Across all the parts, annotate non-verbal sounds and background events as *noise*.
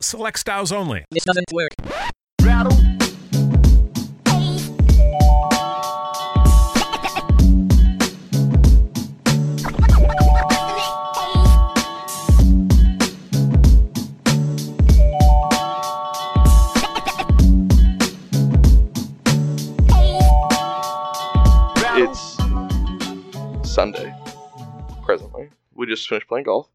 select styles only. This doesn't work. It's Sunday, presently. We just finished playing golf.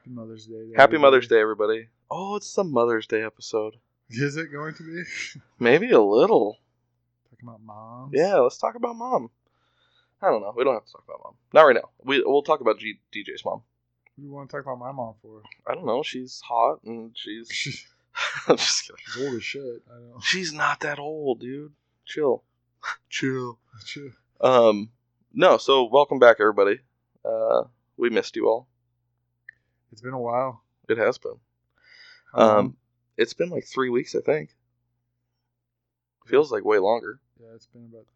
Happy Mother's Day. Happy everybody. Mother's Day, everybody. Oh, it's the Mother's Day episode. Is it going to be? *laughs* Maybe a little. Talking about mom. Yeah, let's talk about mom. I don't know. We don't have to talk about mom. Not right now. We, we'll talk about G, DJ's mom. What do you want to talk about my mom for? I don't know. She's hot and she's. *laughs* She's *laughs* I'm just kidding. old as shit. I know. She's not that old, dude. Chill. Chill. Shit. Um, no, so welcome back, everybody. Uh, we missed you all. It's been a while. It has been. Long? Um, it's been like three weeks, I think. Feels like way longer. yeah, it's been about.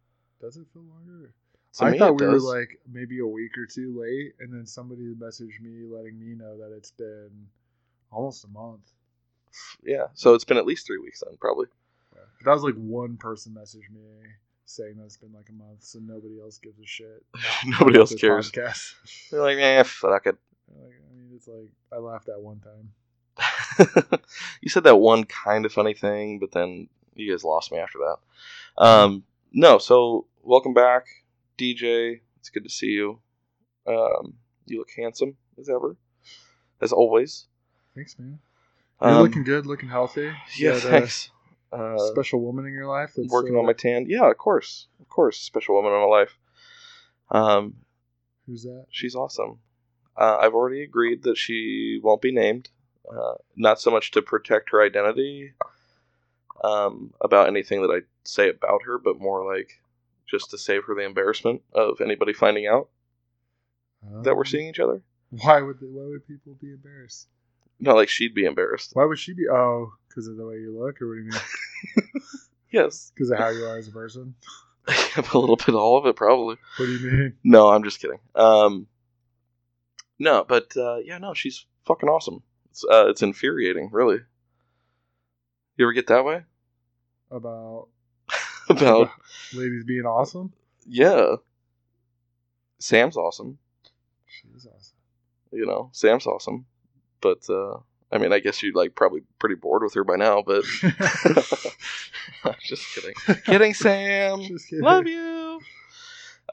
Does it feel longer? To I thought we does. were like maybe a week or two late, and then somebody messaged me letting me know that it's been almost a month. Yeah, so it's been at least three weeks then, probably. Yeah. But that was like one person messaged me saying that it's been like a month, so nobody else gives a shit. *laughs* Nobody else cares. Podcast. They're like, eh, fuck it. Like, I mean, it's like I laughed at one time. *laughs* you said that one kind of funny thing, but then you guys lost me after that. Um, no, so welcome back, DJ. It's good to see you. Um, you look handsome as ever, as always. Thanks, man. You're Um, looking good, looking healthy. You Yeah, thanks. Uh, special woman in your life. That's, working uh, on my tan. Yeah, of course, of course. Special woman in my life. Um, Who's that? she's awesome. Uh, I've already agreed that she won't be named. Uh, not so much to protect her identity um, about anything that I say about her, but more like just to save her the embarrassment of anybody finding out that we're Um, seeing each other. Why would they, why would people be embarrassed? Not like she'd be embarrassed. Why would she be? Oh, because of the way you look, or what do you mean? *laughs* Yes, *laughs* Because of how you are as a person. *laughs* a little bit of all of it probably. What do you mean? No, I'm just kidding. Um, no, but uh, yeah, no, she's fucking awesome. It's uh, it's infuriating, really. You ever get that way *laughs* About about ladies being awesome? yeah? Sam's awesome, She is awesome. you know. Sam's awesome, but uh, I mean, I guess you're like probably pretty bored with her by now. But *laughs* *laughs* just kidding, kidding, Sam. Just kidding. Love you.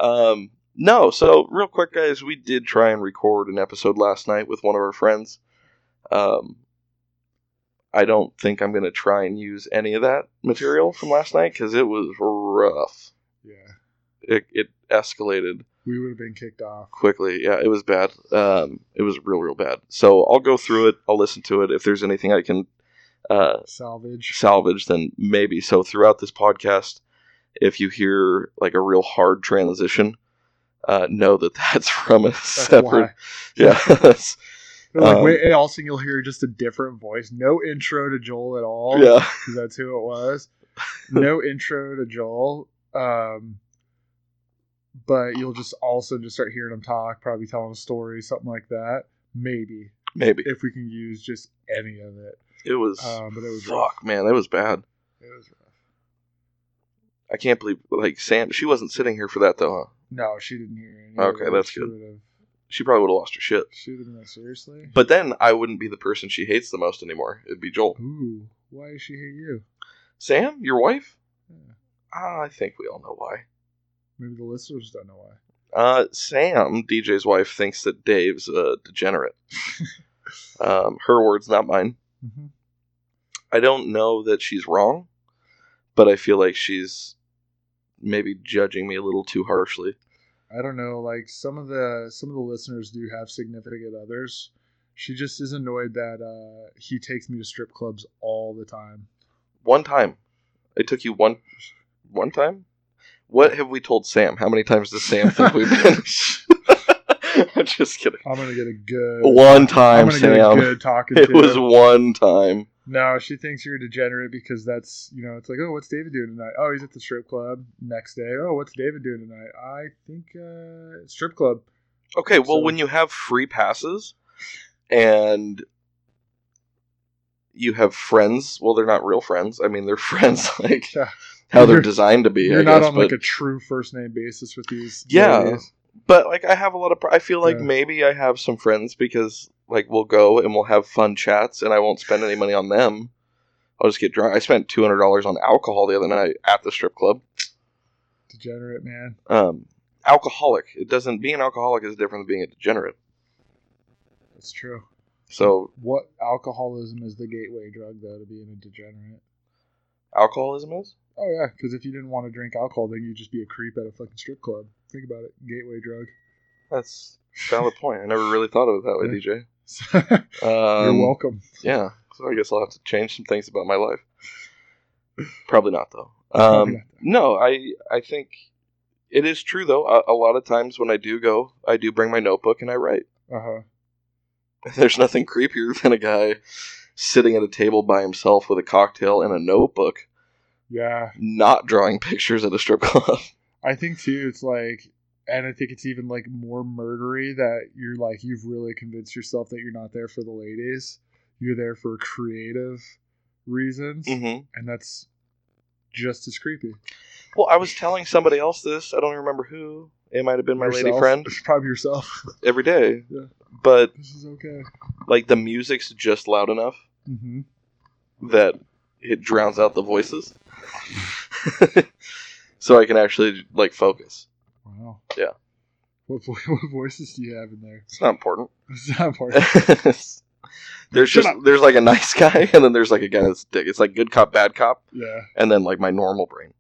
Um, no, so real quick, guys, we did try and record an episode last night with one of our friends. Um, I don't think I'm going to try and use any of that material from last night because it was rough. Yeah, It, it escalated we would have been kicked off. quickly. Yeah, it was bad. Um, it was real, real bad. So I'll go through it. I'll listen to it. If there's anything I can uh, Salvage. salvage, then maybe. So throughout this podcast, if you hear like a real hard transition, uh, know that that's from a That's *laughs* separate. why. *laughs* Yeah, *laughs* that's, like, Um, wait, also you'll hear just a different voice. No intro to Joel at all. yeah, because that's who it was. No intro to Joel. Um, but you'll just also just start hearing him talk, probably telling a story, something like that. Maybe maybe if we can use just any of it. it was. Um, but it was rough. fuck, man, that was bad. It was rough. I can't believe like Sam. She wasn't sitting here for that though. Huh? No, she didn't hear any. Okay, that's she good. Would've, She probably would have lost her shit. she would have been like, seriously. But then I wouldn't be the person she hates the most anymore. It'd be Joel. Ooh, why does she hate you? Sam, your wife? Yeah. Ah, I think we all know why. Maybe the listeners don't know why. Uh, Sam, DJ's wife, thinks that Dave's a degenerate. *laughs* um, her words, not mine. hmm I don't know that she's wrong, but I feel like she's maybe judging me a little too harshly. I don't know. Like some of the some of the listeners do have significant others, She just is annoyed that uh, he takes me to strip clubs all the time. One time. it took you one one time? What have we told Sam? How many times does Sam think we've been? *laughs* *laughs* I'm just kidding. I'm gonna get a good One I'm time, gonna get a Sam. good talking It was one time. No, she thinks you're a degenerate because that's you know it's like oh what's David doing tonight? Oh he's at the strip club. Next day oh what's David doing tonight? I think uh, strip club. Okay, well, So- when you have free passes and you have friends, well, they're not real friends. I mean, they're *laughs* friends like Yeah. how they're You're- designed to be. You're I not guess, on like a true first name basis with these. Yeah. ladies. But like I have a lot of. pr- I feel like Yeah. maybe I have some friends because like we'll go and we'll have fun chats, and I won't spend any money on them. I'll just get drunk. I spent two hundred dollars on alcohol the other night at the strip club. degenerate man. Um, alcoholic. It doesn't. Being alcoholic is different than being a degenerate. That's true. So What alcoholism is the gateway drug though to being a degenerate? alcoholism is. Oh yeah, because if you didn't want to drink alcohol, then you'd just be a creep at a fucking strip club. Think about it, gateway drug. That's a valid point. I never really thought of it that way, DJ. *laughs* You're Um, welcome. Yeah, so I guess I'll have to change some things about my life. Probably not though. Um, no, I I think it is true though. A, a lot of times when I do go, I do bring my notebook and I write. Uh huh. *laughs* There's nothing creepier than a guy sitting at a table by himself with a cocktail and a notebook, Yeah, not drawing pictures at a strip club. *laughs* I think too. It's like, and I think it's even like more murdery that you're like you've really convinced yourself that you're not there for the ladies. You're there for creative reasons, hmm and that's just as creepy. Well, I was telling somebody else this. I don't remember who. It might have been my lady Yourself. friend It's *laughs* probably yourself. every day. Yeah. But this is okay. like the music's just loud enough hmm that it drowns out the voices. *laughs* so I can actually like focus. Wow. Yeah. What, vo- *laughs* what voices do you have in there? It's not important. *laughs* It's not important. there's just up. there's like a nice guy and then there's like a guy that's a dick. It's like good cop, bad cop, yeah, and then like my normal brain.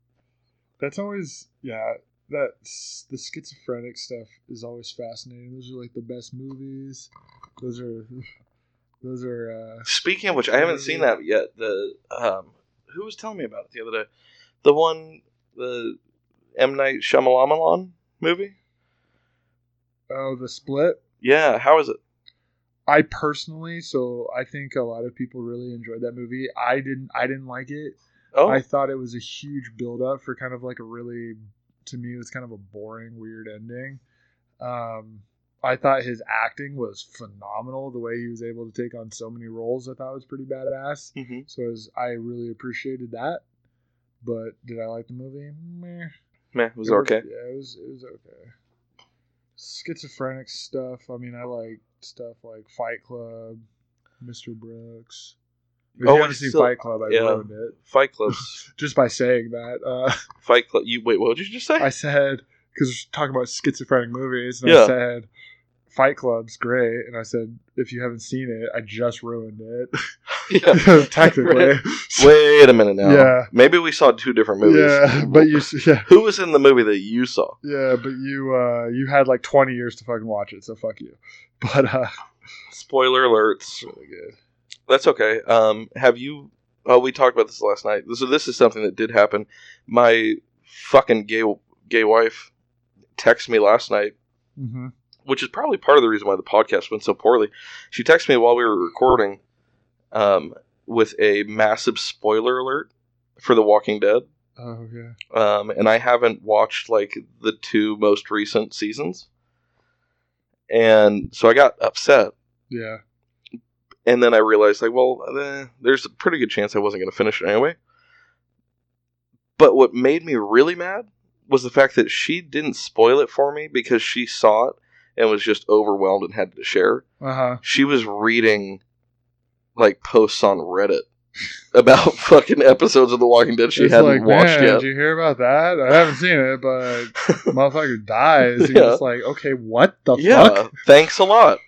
that's always yeah. That's the schizophrenic stuff is always fascinating. Those are like the best movies. Those are those are uh Speaking of which, I haven't seen that yet. The um, who was telling me about it the other day? The one, the M Night Shyamalan movie. oh the split. Yeah, how is it? I personally, so I think a lot of people really enjoyed that movie. I didn't. I didn't like it. Oh, I thought it was a huge build up for kind of like a really, to me, it was kind of a boring, weird ending. Um, I thought his acting was phenomenal. The way he was able to take on so many roles, I thought was pretty badass. hmm So it was, I really appreciated that. But did I like the movie? Meh. it was It okay. Yeah, it was. It was okay. Schizophrenic stuff. I mean, I like stuff like Fight Club, Mr. Brooks. If Oh, you haven't seen still- Fight Club, I yeah. ruined it Fight Club's *laughs* just by saying that. Uh, Fight Club. You wait. What did you just say? I said because we're talking about schizophrenic movies, and Yeah. I said Fight Club's great, and I said if you haven't seen it, I just ruined it. yeah. *laughs* Technically, *laughs* Wait a minute now. Yeah. Maybe we saw two different movies. yeah, but you, yeah, Who was in the movie that you saw? yeah, but you, uh, you had like twenty years to fucking watch it, so fuck you. *laughs* But uh, Spoiler alerts. really good. That's okay. Um, have you? Oh, we talked about this last night. So this is something that did happen. My fucking gay gay wife texted me last night, Mm-hmm. Which is probably part of the reason why the podcast went so poorly. She texted me while we were recording, um, with a massive spoiler alert for The Walking Dead. Oh yeah. Um, and I haven't watched like the two most recent seasons, and so I got upset. Yeah. and then I realized like, well, eh, there's a pretty good chance I wasn't going to finish it anyway. But what made me really mad was the fact that she didn't spoil it for me because she saw it and was just overwhelmed and had to share. Uh huh. She was reading like posts on Reddit *laughs* about fucking episodes of The Walking Dead she it's hadn't like, watched man, yet. did you hear about that? I haven't seen it, but *laughs* motherfucker dies. You're Yeah. just like, okay, what the yeah, fuck? thanks a lot.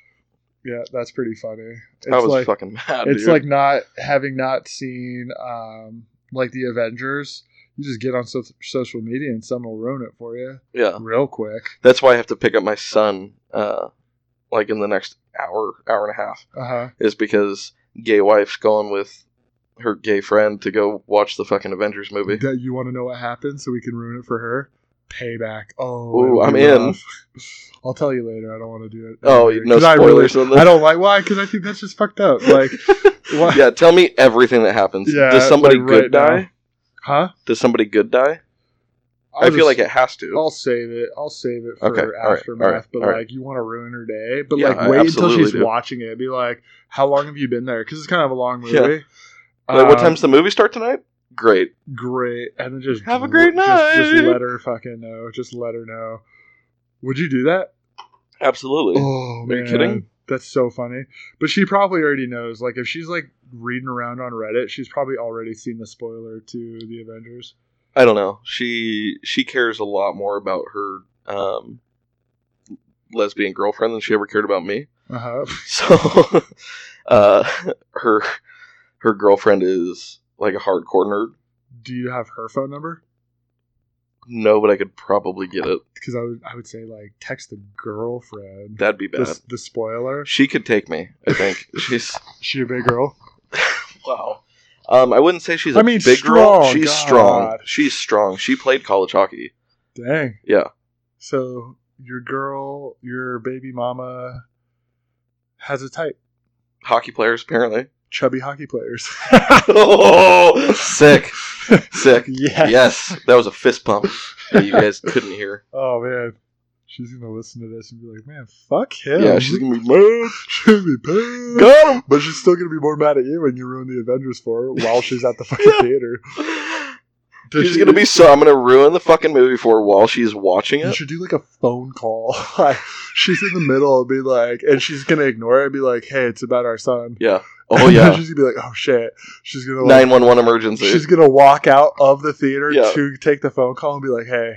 Yeah, that's pretty funny. It's I was like fucking mad. it's dude. like not having not seen um like the Avengers. You just get on so- social media and someone will ruin it for you yeah. real quick. That's why I have to pick up my son uh, like in the next hour, hour and a half, Uh huh. is because gay wife's going with her gay friend to go watch the fucking Avengers movie. That you want to know what happened, so we can ruin it for her. Payback. Oh, Ooh, I'm be in. *laughs* I'll tell you later. I don't want to do it. Oh, Anyway, no 'cause I really- spoilers on this? I don't like why because I think that's just fucked up. Like, *laughs* why? yeah, tell me everything that happens. Yeah, Does somebody like good right now. die? Huh? Does somebody good die? I'll I feel just- like it has to. I'll save it. I'll save it for Okay, right, aftermath. right, but right. like, you want to ruin her day, but Yeah, like, wait until she's do. watching it. Be like, how long have you been there? Because it's kind of a long movie. Yeah. Like, what Um, time's the movie start tonight? Great. great? And then just Have a great just- Just, let her fucking know. Just let her know. Would you do that? Absolutely. Oh, Are you kidding? That's so funny. But she probably already knows. Like, if she's like reading around on Reddit, she's probably already seen the spoiler to the Avengers. I don't know. She she cares a lot more about her um, lesbian girlfriend than she ever cared about me. Uh huh. *laughs* *laughs* So, uh, her her girlfriend is like a hardcore nerd. Do you have her phone number? No, but I could probably get it. Because I would, I would say like text the girlfriend. That'd be bad. The, the spoiler. She could take me. I think *laughs* she's She a big girl. Wow. Um, I wouldn't say she's a I mean, big girl. strong, She's God. strong. She's strong. She played college hockey. Dang. Yeah. So your girl, your baby mama, has a type. Hockey players, apparently. Chubby hockey players. oh, *laughs* *laughs* sick, sick. yeah. Yes, that was a fist pump that you guys couldn't hear. Oh man. She's gonna listen to this and be like, "Man, fuck him." Yeah, she's gonna be mad. *laughs* she's gonna be *laughs* pissed. Got him. But she's still gonna be more mad at you when you ruin the Avengers for her while she's at the fucking *laughs* Yeah. theater. Does She's she- gonna be so. I'm gonna ruin the fucking movie for her while she's watching You it. should do like a phone call. She's in the middle and be like, and she's gonna ignore it and be like, "Hey, it's about our son." Yeah. Oh And yeah. she's gonna be like, "Oh shit." She's gonna Nine one one emergency. she's gonna walk out of the theater Yeah. to take the phone call and be like, "Hey,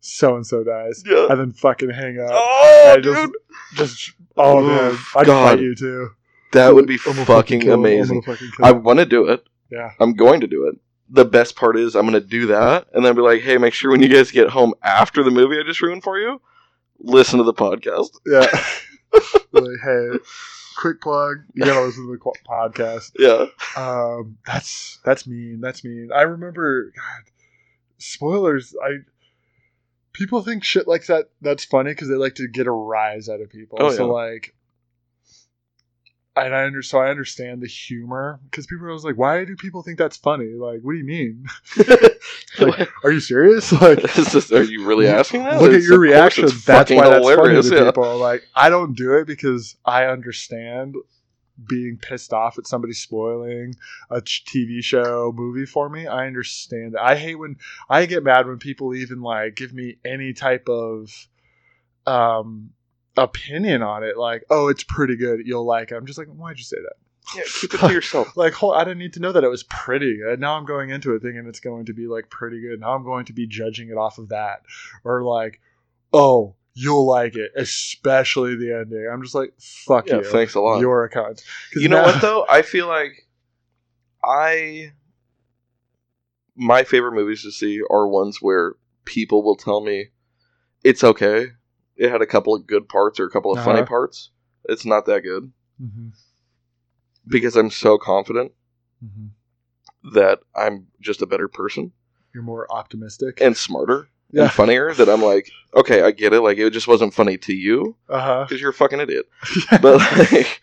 so and so dies," Yeah. and then fucking hang up. Oh, I dude, just, just, oh man, I'd God. fight you too. that would be I'm fucking kill amazing. fucking I want to do it. yeah. I'm going to do it. The best part is I'm going to do that and then be like, hey, make sure when you guys get home after the movie I just ruined for you, listen to the podcast. Yeah. *laughs* like, hey, quick plug. You gotta listen to the qu- podcast. Yeah. Um, that's that's mean. That's mean. I remember. God, spoilers. I people think shit like that. That's funny because they like to get a rise out of people. Oh, so yeah. like. And I under so I understand the humor because people are always like, "Why do people think that's funny?" Like, what do you mean? *laughs* Like, are you serious? *laughs* Like, this- are you really asking that? Look at your reaction. That's why that's funny to yeah. people. Like I don't do it because I understand being pissed off at somebody spoiling a TV show, movie for me. I understand. I hate when I get mad when people even like give me any type of um opinion on it. Like, oh, it's pretty good. You'll like it. I'm just like, why'd you say that? Yeah, keep it to yourself. *laughs* Like, hold, I didn't need to know that it was pretty good. Now I'm going into it thinking it's going to be like pretty good. Now I'm going to be judging it off of that, or like, oh, you'll like it, especially the ending. I'm just like, fuck Yeah, you. thanks a lot. You're a cunt. You know now- what though? I feel like I my favorite movies to see are ones where people will tell me it's okay. It had a couple of good parts or a couple of funny Uh-huh. parts. It's not that good Mhm, because I'm so confident mhm. that I'm just a better person You're more optimistic. and smarter yeah. and funnier that I'm like, okay, I get it. Like it just wasn't funny to you Uh huh. because you're a fucking idiot. *laughs* But like,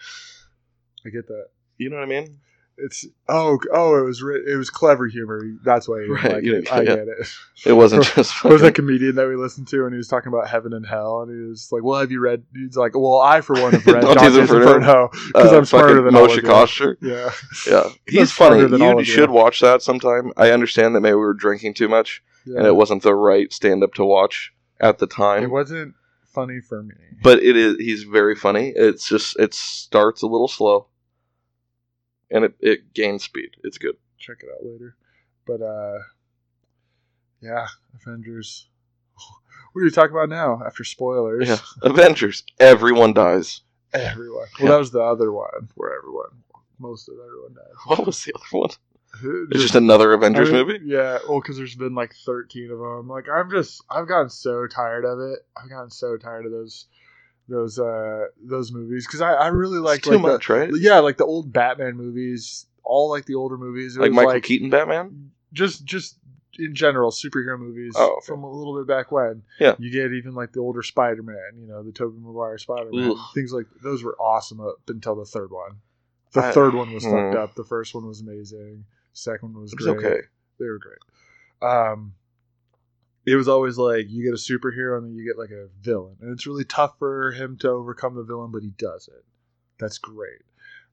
I get that. you know what I mean? It's oh oh it was it was clever humor. That's why you Right, like you it. I yeah. get it. It wasn't *laughs* just What was a comedian that we listened to and he was talking about heaven and hell and he was like, "Well, have you read?" He's like, "Well, I for one have *laughs* read Dante's Inferno. Because uh, I'm smarter than Moshe of you." Koster. Yeah, Yeah, he's funny. smarter than all You of you. should watch that sometime. I understand that maybe we were drinking too much yeah. and it wasn't the right stand up to watch at the time. It wasn't funny for me. But it is. He's very funny. It's just it starts a little slow, and it it gains speed. It's good. Check it out later. But uh, yeah, Avengers. *laughs* What are you talking about now? After spoilers, Yeah, Avengers. Everyone dies. everyone. Yeah. Well, that was the other one where everyone, most of everyone died. What was the other one? Just- It's just another Avengers I movie. Yeah, well, because there's been like 13 of them. Like, I'm just, I've gotten so tired of it. I've gotten so tired of those those uh those movies because I, I really like too like much, the, right? yeah like the old Batman movies, all like the older movies. Like Michael like Keaton Batman. just just in general superhero movies Oh, okay. from a little bit back when. Yeah. you get even like the older Spider Man, you know, the Tobey Maguire Spider Man, things like those were awesome up until the third one. The I- third one was hmm. fucked up. The first one was amazing. Second one was It was great. okay. They were great. Um, it was always like you get a superhero and then you get like a villain, and it's really tough for him to overcome the villain, but he does it. That's great.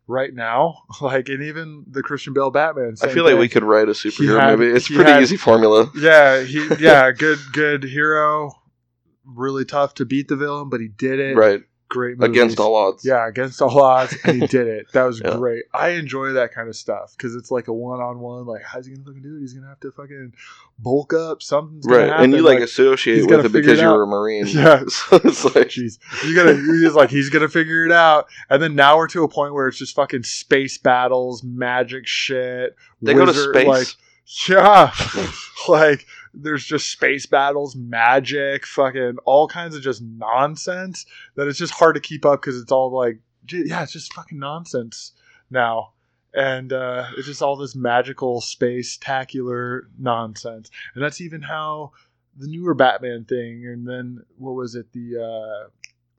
Right now, *laughs* like, and even the Christian Bale Batman. I feel like thing. we could write a superhero had- movie. It's pretty had- easy formula. *laughs* Yeah, he yeah, good good hero. Really tough to beat the villain, but he did it. Right. Great movies. Against all odds. Yeah, against all odds, and he *laughs* did it. That was Yeah. great. I enjoy that kind of stuff because it's like a one-on-one. Like, how's he gonna fucking do it? He's gonna have to fucking bulk up. Something's Right. happen. And you like, associate with it because it you're out. a Marine. *laughs* *laughs* Yeah. So it's like Jeez, you gotta. He's like, he's gonna figure it out, and then now we're to a point where it's just fucking space battles, magic shit. they go to wizard- space. Like, yeah, like there's just space battles, magic, fucking all kinds of just nonsense that it's just hard to keep up because it's all like, yeah, it's just fucking nonsense now. And uh, it's just all this magical space tacular nonsense. And that's even how the newer Batman thing, and then what was it? The uh,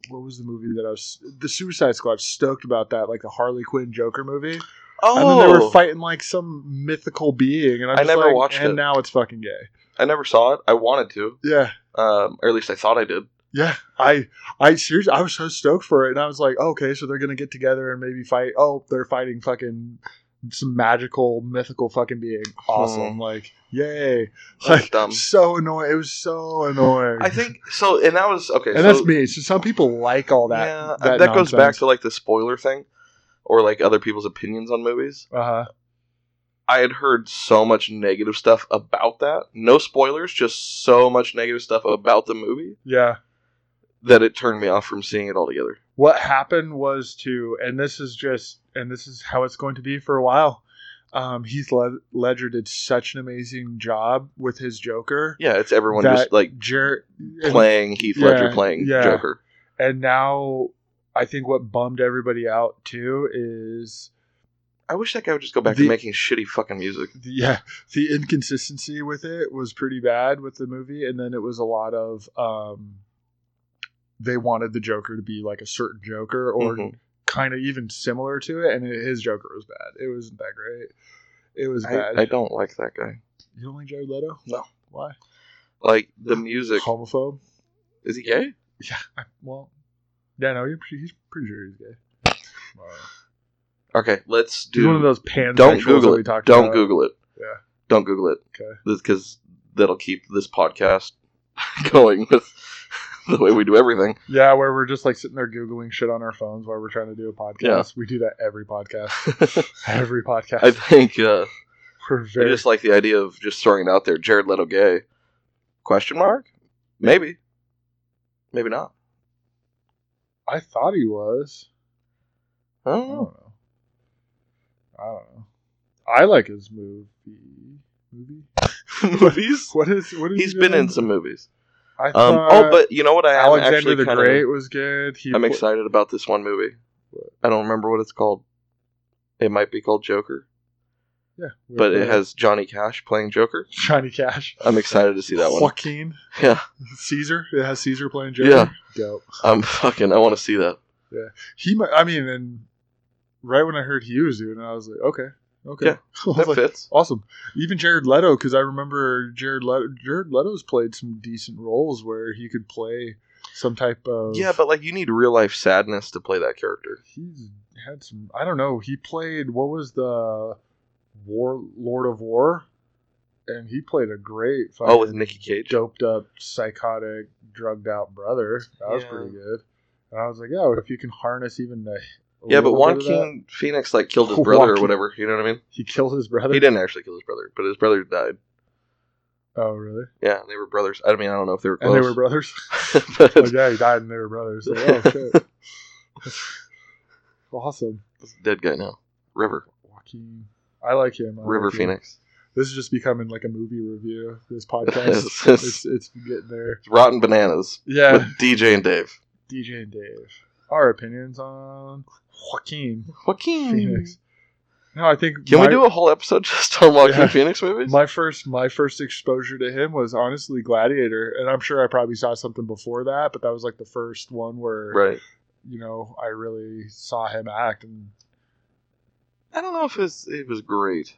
what was the movie that I was the Suicide Squad? Stoked about that, like the Harley Quinn Joker movie. oh, And then they were fighting like some mythical being, and I'm I never like, watched and it. now it's fucking gay. I never saw it. I wanted to, Yeah, um, or at least I thought I did. yeah. I, I seriously, I was so stoked for it, and I was like, okay, so they're gonna get together and maybe fight. Oh, they're fighting fucking some magical mythical fucking being. Awesome, Hmm. like yay! That's Like dumb. so annoying. It was so annoying. I think so, and that was okay. and so, that's me. So some people like all that. yeah, that, that, goes back to like the spoiler thing, or like other people's opinions on movies. Uh huh. I had heard so much negative stuff about that. No spoilers, just so much negative stuff about the movie Yeah. that it turned me off from seeing it altogether. what happened was to and this is just and this is how it's going to be for a while um, heath Led- ledger did such an amazing job with his joker Yeah, it's everyone that just like Jer- playing Heath yeah, Ledger playing yeah. Joker. and now i think what bummed everybody out too is I wish that guy would just go back The- to making shitty fucking music. the, yeah the inconsistency with it was pretty bad with the movie and then it was a lot of um, they wanted the joker to be like a certain joker or Mhm. kind of even similar to it, and his Joker was bad. It wasn't that great. It was bad. I, I don't like that guy. you don't like Jared Leto? No. Why? Like the music. Homophobe? Is he gay? *laughs* Yeah. Well, yeah. No, he's pretty, he's pretty sure he's gay. *laughs* Okay, let's do. one of those pansexuals don't Google it. Don't about. Google it. Yeah. Don't Google it. Okay. Because that'll keep this podcast *laughs* going with *laughs* the way we do everything. Yeah, where we're just like sitting there googling shit on our phones while we're trying to do a podcast. Yeah. We do that every podcast. *laughs* every podcast. I think uh, we're I just like the idea of just throwing it out there. Jared Leto gay? Question mark? Maybe. Maybe not. I thought he was. I I don't don't know. Know. I don't know. I like his movie. Movie. *laughs* Movies? What is? What is? He's he been in some movies. I Um, oh, but you know what? I am Alexander actually the kind Great of. was good. He I'm pl- excited about this one movie. I don't remember what it's called. It might be called Joker, Yeah, but it has Johnny Cash playing Joker. *laughs* Johnny Cash. I'm excited to see that one. Joaquin Yeah, Caesar. It has Caesar playing Joker. Yeah. Dope. I'm fucking. I want to see that. Yeah. He. mi- I mean, and right when I heard he was doing it, I was like, okay, okay. Yeah, *laughs* That like, fits. Awesome. Even Jared Leto, because I remember Jared Leto. Jared Leto's played some decent roles where he could play some type of. Yeah, but like you need real life sadness to play that character. he's had some. I don't know. He played what was the War Lord of War, and he played a great. Oh, with fucking Nicky Cage. doped up, psychotic, drugged out brother. That was pretty good. And I was like, yeah, if you can harness even the. Yeah, but Joaquin Phoenix like killed his *laughs* brother or whatever. You know what I mean? he killed his brother. He didn't actually kill his brother, but his brother died. Oh, really? Yeah, they were brothers. I mean, I don't know if they were And they were brothers. *laughs* but oh, yeah, he died, and they were brothers. Like, oh *laughs* shit, awesome. It's dead guy now. River. Joaquin, I like him. I River like him. Phoenix. This is just becoming like a movie review. This podcast, It's- it's, it's getting there. Rotten Bananas Yeah, with DJ and Dave. DJ and Dave. Our opinions on Joaquin Joaquin. Phoenix. No, I think Can my, we do a whole episode just on Joaquin Yeah. Phoenix movies? my first my first exposure to him was honestly Gladiator, and I'm sure I probably saw something before that, but that was like the first one where right. you know I really saw him act, and I don't know if it's, it was great.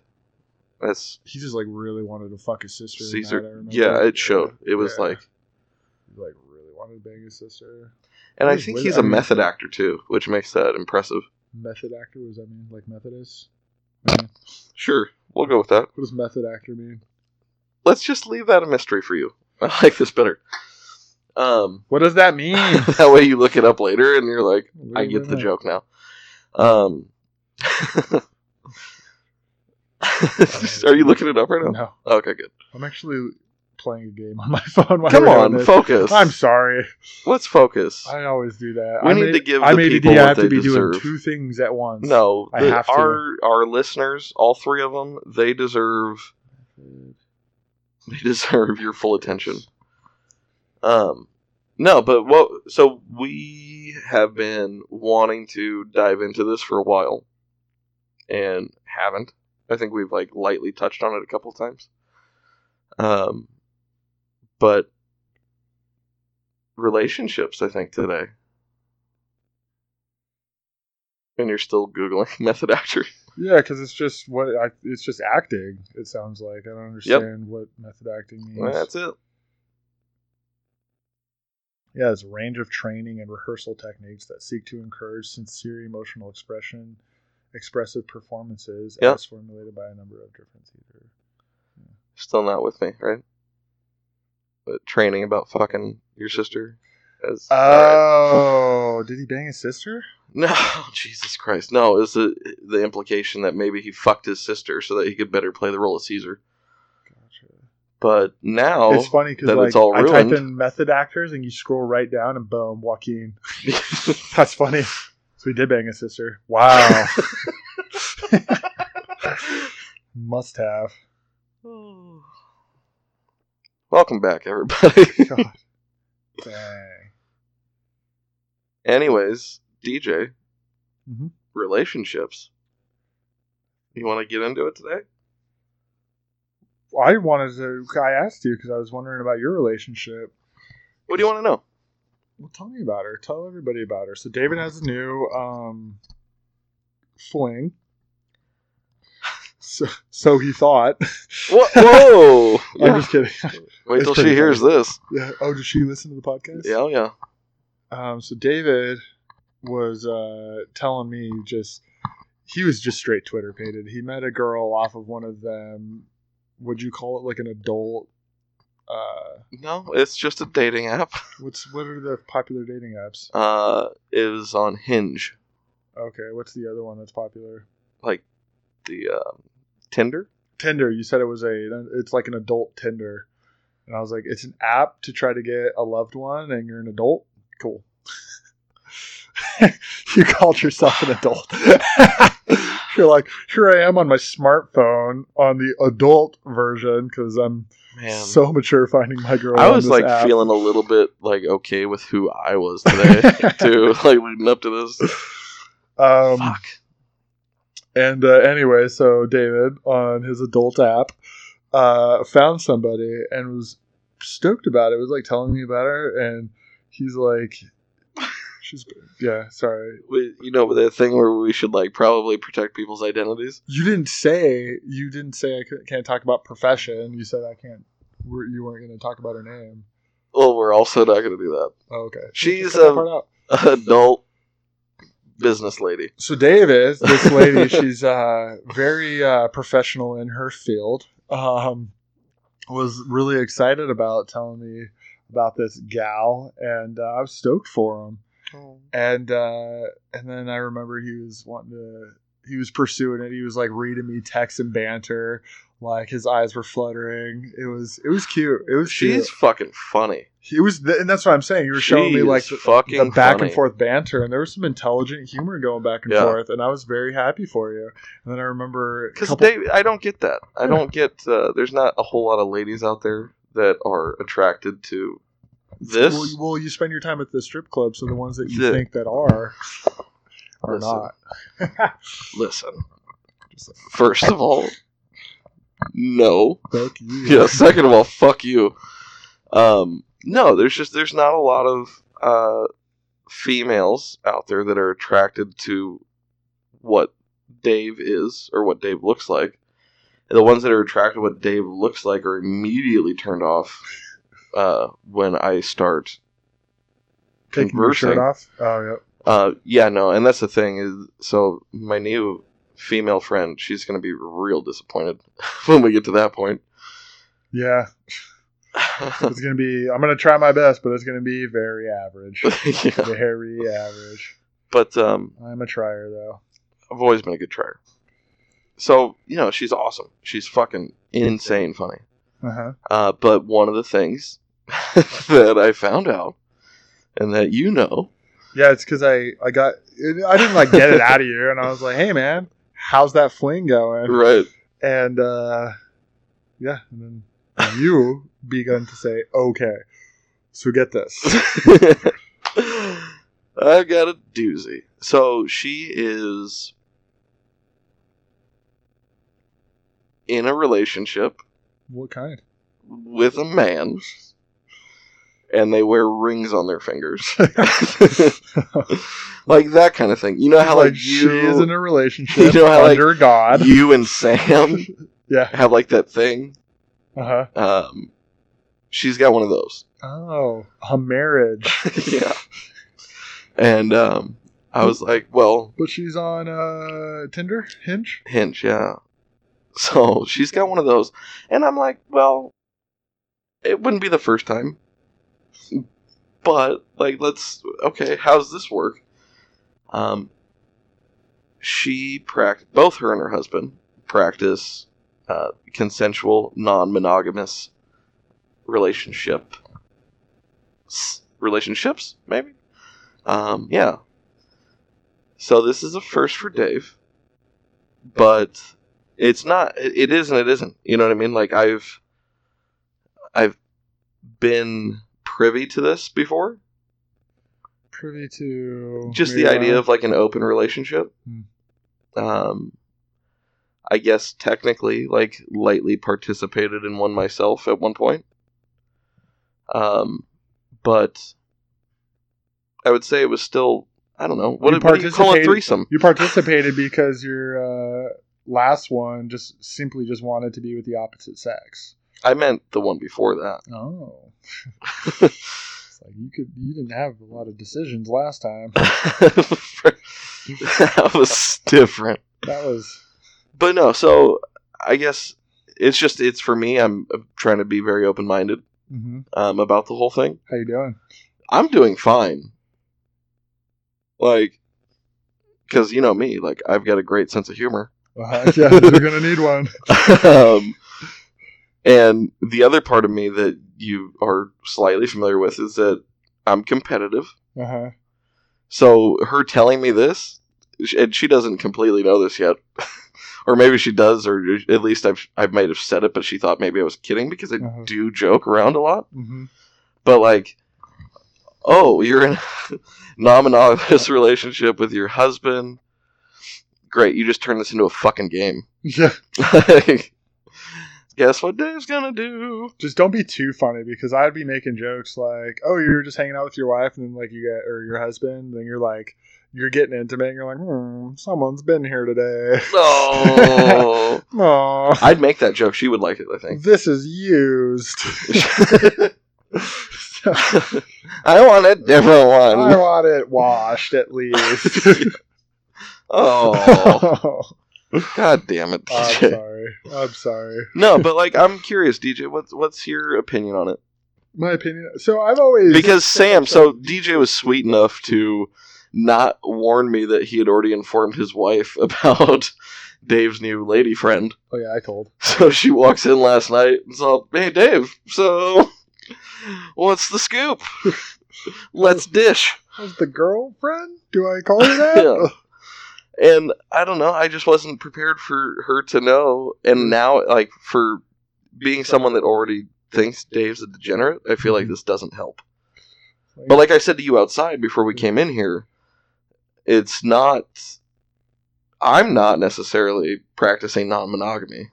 That's he just like really wanted to fuck his sister. in that, Caesar. remember. Yeah, it showed. It was Yeah. like, He, like really wanted to bang his sister. And I think he's a method actor too, which makes that impressive. Method actor, what does that mean? Like Methodist? Yeah. Sure, we'll go with that. What does method actor mean? Let's just leave that a mystery for you. *laughs* I like this better. Um, What does that mean? *laughs* that way you look it up later and you're like, I get the mean? joke now. Um, *laughs* are you looking it up right now? No, Okay, good. I'm actually playing a game on my *laughs* phone. While Come on, focus. I'm sorry. Let's focus. I always do that. We I'm need to give I'm the ADD. people I what have to be doing deserve. two things at once. No, I the- have to. our our listeners, all three of them, they deserve they deserve your full attention. Um, no, but what? So we have been wanting to dive into this for a while, and haven't. I think we've like lightly touched on it a couple times. Um, but relationships, I think today. And you're still googling *laughs* method actor. Yeah, because it's just what I, it's just acting. It sounds like I don't understand what method acting means. Well, that's it. Yeah, it's a range of training and rehearsal techniques that seek to encourage sincere emotional expression, expressive performances, Yeah. as formulated by a number of different theater. Still not with me, right? Training about fucking your sister. As. Oh, *laughs* did he bang his sister? No, *laughs* Jesus Christ. No, it's the, the implication that maybe he fucked his sister so that he could better play the role of Caesar. Gotcha. But now. it's funny because like it's all I type in method actors and you scroll right down and boom, Joaquin. *laughs* That's funny. So he did bang his sister. Wow. Must have. Welcome back, everybody. *laughs* God. *laughs* Dang. Anyways, DJ, Mhm. relationships. You want to get into it today? I wanted to. I asked you because I was wondering about your relationship. What do you want to know? Well, tell me about her. Tell everybody about her. So David has a new um, fling. So, so he thought. Whoa! Whoa! *laughs* I'm Yeah. just kidding. *laughs* Wait till she pretty hears this. yeah. Oh, did she listen to the podcast? Yeah, oh, yeah. Um, so David was uh, telling me just he was just straight Twitter painted. He met a girl off of one of them. Would you call it like an adult? Uh, No, it's just a dating app. *laughs* what's what are the popular dating apps? Uh, it was on Hinge, Okay, what's the other one that's popular? like the um, Tinder. Tinder. You said it was a. It's like an adult Tinder, and I was like, it's an app to try to get a loved one, and you're an adult. Cool. *laughs* you called yourself an adult. *laughs* you're like, here I am on my smartphone on the adult version because I'm Man, so mature finding my girl. I was like app. feeling a little bit like okay with who I was *laughs* today too, like leading up to this. Um, Fuck. And uh, anyway, so David on his adult app uh, found somebody and was stoked about it. Was like telling me about her, and he's like, "She's yeah, sorry, We, you know the thing where we should like probably protect people's identities. you didn't say you didn't say I can't talk about profession. You said I can't. we're- You weren't going to talk about her name. Well, we're also not going to do that. Oh, okay, She's Cut that a- *laughs* Adult business lady. So David, this lady, *laughs* she's uh, very uh, professional in her field. Um, was really excited about telling me about this gal, and uh, I was stoked for him. And uh, and then I remember he was wanting to, he was pursuing it. He was like reading me text and banter, like his eyes were fluttering. It was it was cute. It was She's cute. fucking funny. It was, th- and that's what I'm saying. You were showing me like the, fucking the back funny. and forth banter, and there was some intelligent humor going back and Yeah. forth, and I was very happy for you. And then I remember a Because couple- they, I don't get that. I don't get. Uh, there's not a whole lot of ladies out there that are attracted to This Well, you- well, you spend your time at the strip club, so the ones that you think that are are Listen. not. *laughs* listen. First of all, no. Fuck you. *laughs* Yeah. Second of all, fuck you. Um, no, there's just there's not a lot of uh, females out there that are attracted to what Dave is or what Dave looks like. And the ones that are attracted to what Dave looks like are immediately turned off uh, when I start Taking your shirt off. Oh, yep. Uh, yeah, no, and that's the thing is, so my new female friend, she's gonna be real disappointed *laughs* when we get to that point. Yeah, *laughs* it's gonna be. I'm gonna try my best, but it's gonna be very average. *laughs* yeah. Very average. But um, I'm a trier though. I've always been a good trier. So you know, she's awesome. She's fucking insane funny. Uh huh. Uh, but one of the things that I found out, and that you know, Yeah, it's because I I got I didn't like get it out of you, and I was like, hey man, how's that fling going? right? And uh yeah, and then you *laughs* begun to say, okay, so get this. *laughs* I've got a doozy. So she is in a relationship What kind? with a man, and they wear rings on their fingers, *laughs* *laughs* like that kind of thing. You know how like, like she is in a relationship *laughs* You know how, like, God. you and Sam yeah. have like that thing. Uh huh. Um, she's got one of those. Oh, a marriage. yeah. And um, I was like, well, But she's on uh Tinder, Hinge. Hinge, yeah. So she's got one of those. And I'm like, well, it wouldn't be the first time. But, like, let's. Okay, how's this work? Um, she practice both her and her husband practice uh, consensual, non-monogamous relationship s- relationships, maybe. Um, yeah. So this is a first for Dave, but it's not. It it is and it isn't. You know what I mean? Like I've, I've been privy to this before. Privy to Just the idea not. of like an open relationship. Hmm. Um, I guess technically, like lightly participated in one myself at one point. Um, but I would say it was still. I don't know. What, You what do you call a threesome? you participated because your uh, last one just simply just wanted to be with the opposite sex. I meant the one before that. Oh, *laughs* it's like you could you didn't have a lot of decisions last time. *laughs* that was different. That was But no, so I guess it's just it's for me. I'm trying to be very open minded hmm um, about the whole thing. how you doing? I'm doing fine. Like, because you know me, like I've got a great sense of humor. Uh, *laughs* yeah, you're gonna need one. um, and the other part of me that you are slightly familiar with is that I'm competitive. Uh huh. So her telling me this, and she doesn't completely know this yet, *laughs* or maybe she does, or at least I've I might have said it, but she thought maybe I was kidding because I Uh-huh. do joke around a lot. hmm But like, oh, you're in *laughs* a non-monogamous relationship with your husband. Great, you just turned this into a fucking game. Yeah. *laughs* Guess what Dave's gonna do? Just don't be too funny because I'd be making jokes like, "Oh, you're just hanging out with your wife, and then like you get or your husband, then you're like, you're getting intimate, and you're like, hmm, someone's been here today. No, *laughs* Aw, I'd make that joke. She would like it. I think. this is used. *laughs* I want a different one. I want it washed at least. *laughs* Oh, god damn it. Sorry. I'm sorry. *laughs* No, but like, I'm curious, DJ. What's what's your opinion on it? My opinion. So I've always Because *laughs* Sam, so DJ was sweet enough to not warn me that he had already informed his wife *laughs* about Dave's new lady friend. Oh yeah, I told. So she walks in last night and so, hey Dave, so what's the scoop? Let's dish. How's the girlfriend? Do I call her that? Yeah. And I don't know, I just wasn't prepared for her to know. And mm. now, like, for being someone that already thinks Dave's a degenerate, I feel like mm-hmm. this doesn't help. But like I said to you outside before we mm. came in here, it's not. I'm not necessarily practicing non-monogamy.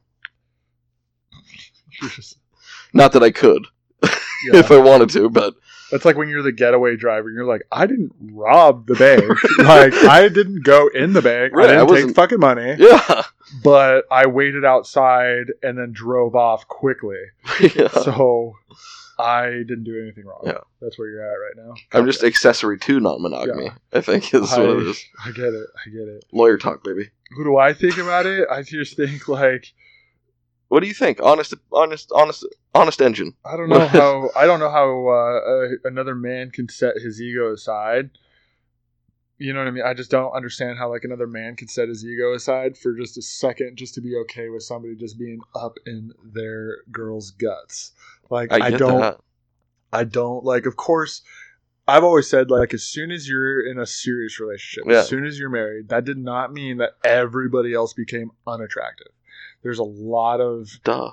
*laughs* Not that I could, *laughs* Yeah. if I wanted to, but That's like when you're the getaway driver. and You're like, I didn't rob the bank. *laughs* like, I didn't go in the bank. Right, I I didn't wasn't- take fucking money. yeah, But I waited outside and then drove off quickly. *laughs* yeah. So I didn't do anything wrong. Yeah. That's where you're at right now. I'm just accessory to non-monogamy. I think is I, what it is. I get it. I get it. Lawyer talk, baby. Who do I think about it? I just think like What do you think? Honest, honest, honest, honest engine. I don't know *laughs* how I don't know how uh, uh, another man can set his ego aside. You know what I mean? I just don't understand how like another man can set his ego aside for just a second, just to be okay with somebody just being up in their girl's guts. Like I I, don't, that. I don't like. Of course, I've always said like as soon as you're in a serious relationship, Yeah. as soon as you're married, that did not mean that everybody else became unattractive. There's a lot of Duh.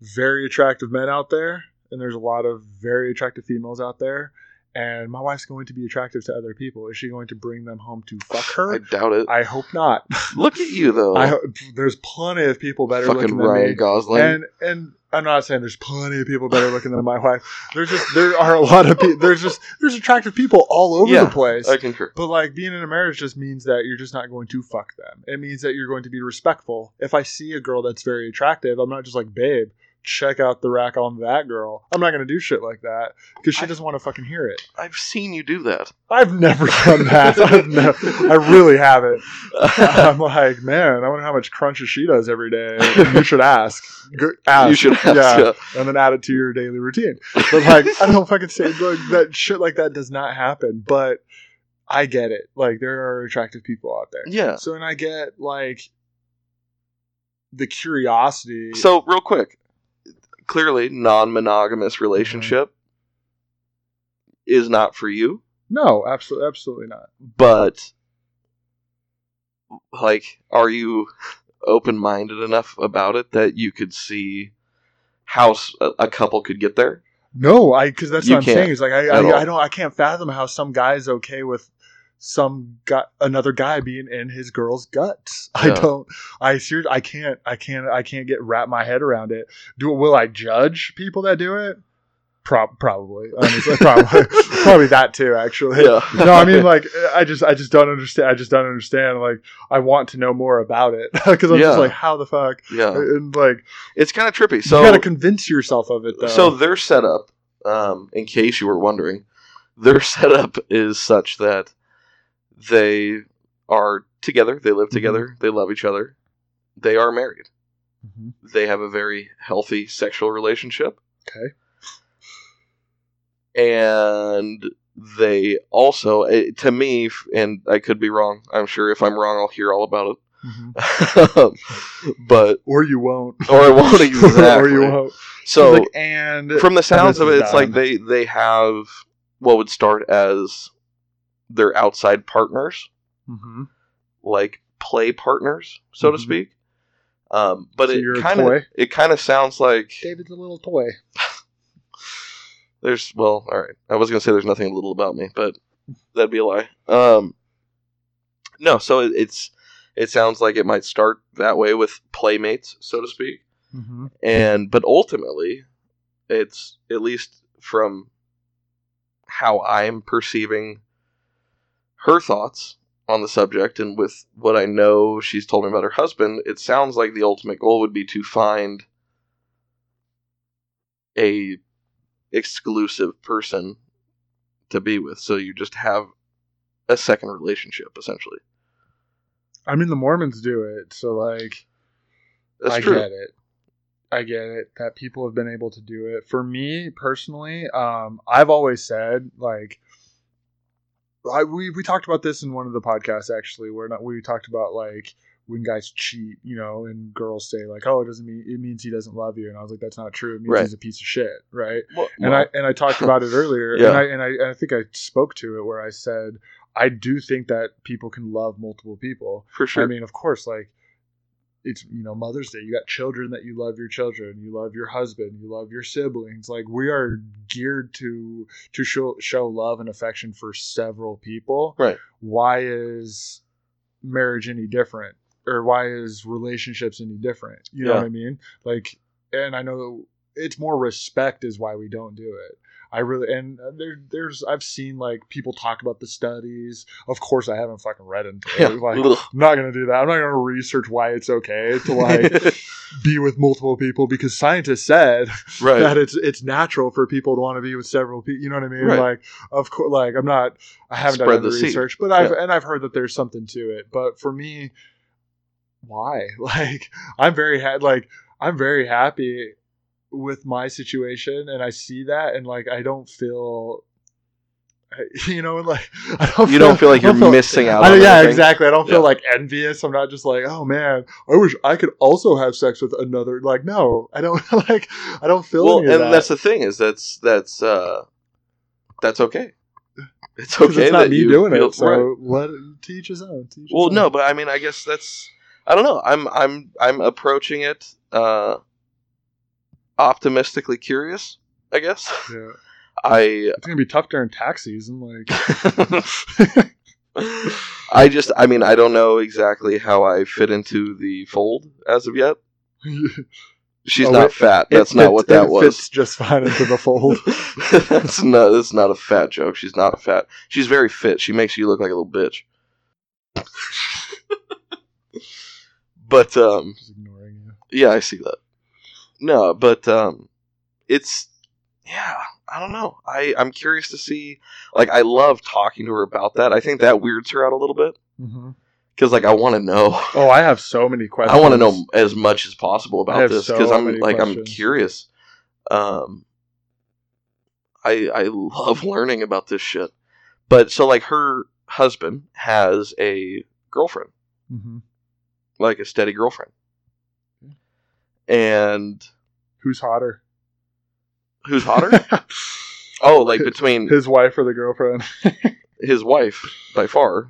very attractive men out there, and there's a lot of very attractive females out there. And my wife's going to be attractive to other people. Is she going to bring them home to fuck her? I doubt it. I hope not. *laughs* Look at you though. I there's plenty of people better Fucking looking than Ryan me. Gosling. And and I'm not saying there's plenty of people better looking than my wife. There's just there are a lot of people. There's just there's attractive people all over Yeah, the place. I concur. But like being in a marriage just means that you're just not going to fuck them. It means that you're going to be respectful. If I see a girl that's very attractive, I'm not just like, babe, check out the rack on that girl. I'm not going to do shit like that because she I- doesn't want to fucking hear it. I've seen you do that. I've never done that. *laughs* I've never, I really haven't. I'm like, man, I wonder how much crunches she does every day. You should ask. *laughs* Ask. you should ask. Yeah. yeah. And then add it to your daily routine. But like, I don't fucking say like that shit like that does not happen. But I get it. Like there are attractive people out there. Yeah. So and I get like the curiosity. So real quick, clearly non-monogamous relationship is not for you, no, absolutely, absolutely not. but like, are you open-minded enough about it that you could see how a couple could get there? No, I because that's You what I'm saying. Is like I. I I don't I can't fathom how some guy's okay with some guy another guy being in his girl's guts. *laughs* I don't. I ser- I can't. I can't. I can't get wrap my head around it. Do will I judge people that do it? Prob- probably. Honestly, *laughs* probably. probably that too. Actually. Yeah. *laughs* No, I mean like I just I just don't understand. I just don't understand. Like I want to know more about it because I'm Yeah. just like how the fuck Yeah, and like it's kind of trippy. So you got to convince yourself of it though. So their setup, um, in case you were wondering, their setup is such that they are together, they live together, they love each other, they are married, Mhm. they have a very healthy sexual relationship, okay. and they also, eh, to me, and I could be wrong. I'm sure if I'm wrong, I'll hear all about it. *laughs* but Or you won't. or I won't exactly. *laughs* or you won't. So Like, and from the sounds of it, it's like they they have what would start as their outside partners, Mhm. like play partners, so to Mhm. speak. Um, but So it kind of it kind of sounds like David's a little toy. there's well, all right. I was gonna say there's nothing little about me, but that'd be a lie. Um, no, so it, it's it sounds like it might start that way with playmates, so to speak. Mm-hmm. and but ultimately it's at least from how i'm perceiving her thoughts on the subject and with what i know she's told me about her husband it sounds like the ultimate goal would be to find a exclusive person to be with so you just have a second relationship essentially I mean, the Mormons do it, so like, that's I true get it. I get it that people have been able to do it. For me personally, um, I've always said like, I, we we talked about this in one of the podcasts actually, where not we talked about like when guys cheat, you know, and girls say like, "Oh, it doesn't mean it means he doesn't love you," and I was like, "That's not true. It means Right. he's a piece of shit, right?" Well- and I and I talked about it *laughs* earlier, Yeah. and I and I and I think I spoke to it where I said I do think that people can love multiple people. for sure I mean, of course, like it's you know Mother's Day. You got children that you love your children, you love your husband, you love your siblings. Like we are geared to to show show love and affection for several people. Right. Why is marriage any different, or why is relationships any different? You know what I mean? Like, and I know it's more respect is why we don't do it. I really and there there's I've seen like people talk about the studies. Of course, I haven't fucking read into it. Yeah. Like, Ugh. I'm not gonna do that. I'm not gonna research why it's okay to like *laughs* be with multiple people because scientists said right. that it's it's natural for people to want to be with several people. You know what I mean? Right. Like, of course, like I'm not. I haven't Spread done the research, but I've and I've heard that there's something to it. But for me, why? *laughs* Like, I'm very ha- like I'm very happy with my situation, and I see that, and like I don't feel. *laughs* You know, like *laughs* I don't. You don't feel like don't you're missing out I yeah, anything? exactly. I don't feel Yeah. like envious. I'm not just like, oh man, I wish I could also have sex with another. Like, no, I don't *laughs* like. I don't feel. well, and that. that's the thing is that's that's uh that's okay. It's okay it's not that me you doing feel, it. So right. let teach his own. Teach his Well, own. no, but I mean, I guess that's I don't know. I'm I'm I'm approaching it uh optimistically curious. I guess Yeah. *laughs* I It's gonna be tough during tax season. Like, *laughs* I just I mean I don't know exactly how I fit into the fold as of yet. *laughs* She's Oh, not it- fat. it That's not fits- what that it was. Fits just fine into the fold. that's not that's not a fat joke. She's not fat. She's very fit. She makes you look like a little bitch. but um ignoring you. yeah, I see that. No, but um it's yeah, I don't know. I I'm curious to see like I love talking to her about that. I think that weirds her out a little bit hmm cuz like I want to know. Oh, I have so many *laughs* questions. I want to know as much as possible about this so because I'm many like I'm curious. Um, I I love *laughs* learning about this shit. But so like her husband has a girlfriend, mm-hmm. like a steady girlfriend, and Who's hotter? who's hotter? *laughs* oh, like between His wife or the girlfriend? *laughs* his wife by far.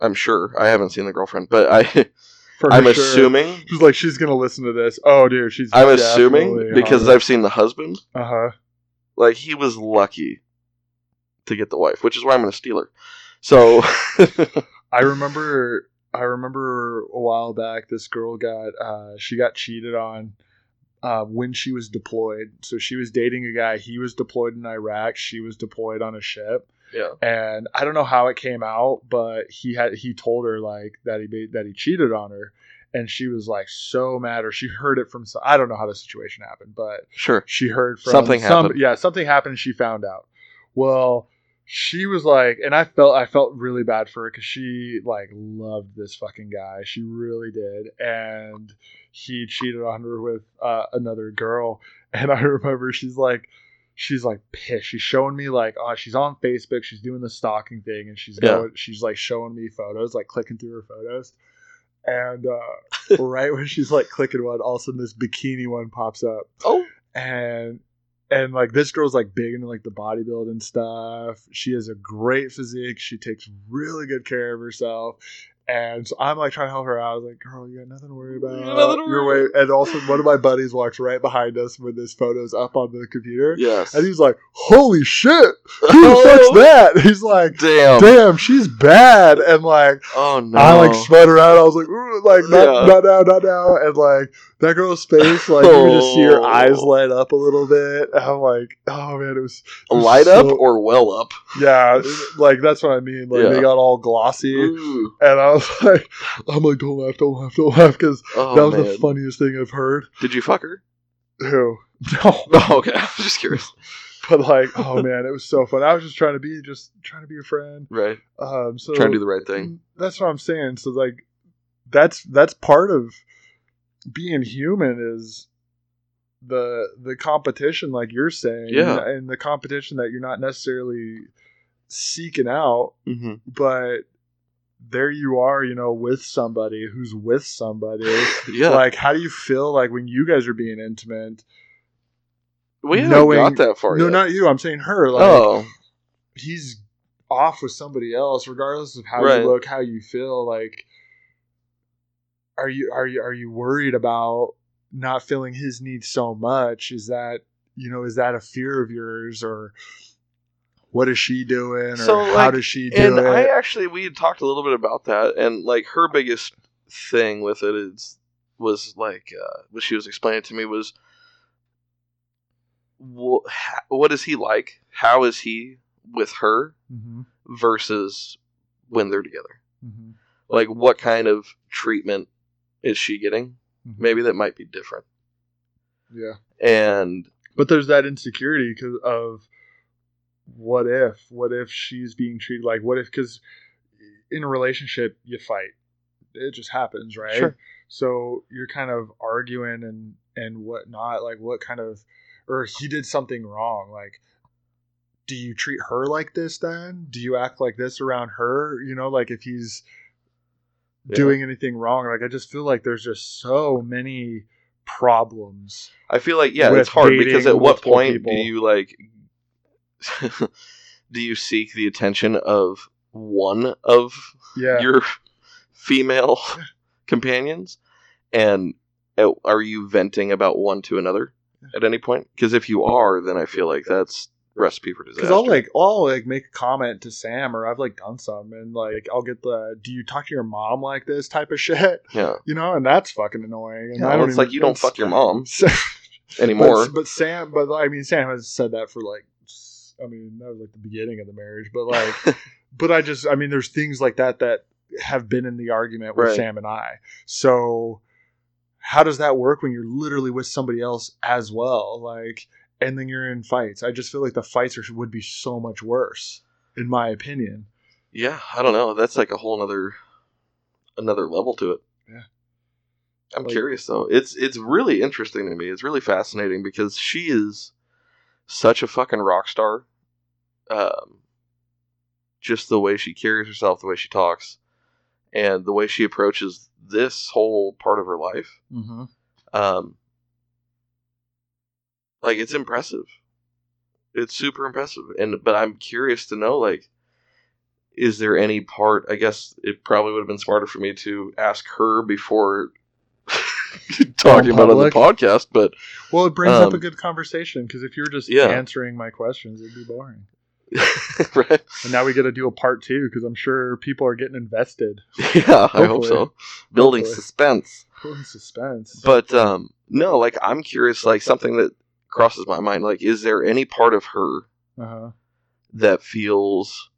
I'm sure I haven't seen the girlfriend, but I *laughs* I'm sure. assuming She's like, she's gonna listen to this. Oh, dude, she's. I'm assuming because I've seen the husband. Uh huh. like he was lucky to get the wife, which is why I'm going to steal her. So I remember I remember a while back this girl got uh, she got cheated on uh, when she was deployed. So she was dating a guy. He was deployed in Iraq. She was deployed on a ship. yeah, And I don't know how it came out, but he had he told her like that he that he cheated on her, and she was like so mad, or she heard it from some, I don't know how the situation happened, but sure. she heard from Something some, happened. Yeah, something happened. and She found out. Well, she was like, and I felt I felt really bad for her because she like loved this fucking guy. She really did, and he cheated on her with uh, another girl. *laughs* And I remember she's like. She's like pissed. She's showing me like, oh, she's on Facebook. She's doing the stalking thing, and she's Yeah. going, she's like showing me photos, like clicking through her photos. And uh, *laughs* right when she's like clicking one, all of a sudden this bikini one pops up Oh, and and like this girl's like big into like the bodybuilding stuff. She has a great physique. She takes really good care of herself. And so I'm like trying to help her out. I was like, "Girl, you got nothing to worry about. got nothing to You're worry way." And also, one of my buddies walks right behind us when this photo's up on the computer, yes. and he's like, "Holy shit, *laughs* who the fuck's *laughs* that?" *laughs* He's like, Damn. "Damn, she's bad." And like, Oh no. I like spun around. I was like, Ooh, like not, Yeah. not now, not now. And like that girl's face, like you just see her Oh. eyes light up a little bit. And I'm like, oh man, it was it was Light up or well up? yeah, like that's what I mean. Like Yeah. they got all glossy, Ooh. and I was like, *laughs* I'm like, don't laugh, don't laugh, don't laugh, because Oh, that was man. the funniest thing I've heard. Did you fuck her? Who? *laughs* No, Oh, okay. *laughs* I was just curious. but like, oh man, it was so fun. I was just trying to be, just trying to be a friend. Right. Um, so Trying to do the right thing. That's what I'm saying. So like that's that's part of being human is the the competition like you're saying Yeah. and the competition that you're not necessarily seeking out hmm but there you are you know with somebody who's with somebody *laughs* Yeah. like how do you feel like when you guys are being intimate we haven't knowing- got that far no yet. not you i'm saying her like oh. he's off with somebody else, regardless of how Right. you look, how you feel. Like, are you are you are you worried about not feeling his needs so much? Is that you know is that a fear of yours or what is she doing or So, how does she do and it? I actually we had talked a little bit about that, and like her biggest thing with it is was like uh, what she was explaining to me was wh- what is he like? How is he with her Mhm, versus when they're together? mhm, Like what kind of treatment is she getting? mhm. Maybe that might be different. yeah. And But there's that insecurity because of what if? What if she's being treated like what if? Because in a relationship, you fight. It just happens, right? Sure. So you're kind of arguing and and whatnot. Like what kind of, or he did something wrong. Like, do you treat her like this? Then do you act like this around her? You know, like if he's Yeah. doing anything wrong. Like I just feel like there's just so many problems. I feel like yeah, it's hard because at what point people. do you like *laughs* do you seek the attention of one of Yeah. your female *laughs* companions? And uh, are you venting about one to another at any point? Because if you are then i feel like that's recipe for disaster Because I'll like I'll like make a comment to Sam or I've like done some and like I'll get the do you talk to your mom like this? type of shit. Yeah, you know and that's fucking annoying and yeah I don't it's even- like you don't fuck your mom *laughs* anymore. But, but Sam but I mean Sam has said that for like I mean that was like the beginning of the marriage but like *laughs* but I just I mean there's things like that that have been in the argument with Right. Sam and I. So how does that work when you're literally with somebody else as well? Like and then you're in fights. I just feel like the fights are, would be so much worse in my opinion. Yeah i don't know. That's like a whole nother another level to it. Yeah. i'm Like- curious though. It's it's really interesting to me. It's really fascinating because she is such a fucking rock star um just the way she carries herself the way she talks and the way she approaches this whole part of her life mm-hmm. um like it's impressive it's super impressive and but i'm curious to know like is there any part i guess it probably would have been smarter for me to ask her before *laughs* talking about on the podcast but well it brings up a Um, good conversation because if you're just Yeah. answering my questions it'd be boring. *laughs* Right. And now we got to do a part two because i'm sure people are getting invested. *laughs* Yeah i hope so. Building Hopefully. suspense. Building suspense. But um no like i'm curious like something that crosses my mind like is there any part of her uh-huh. that feels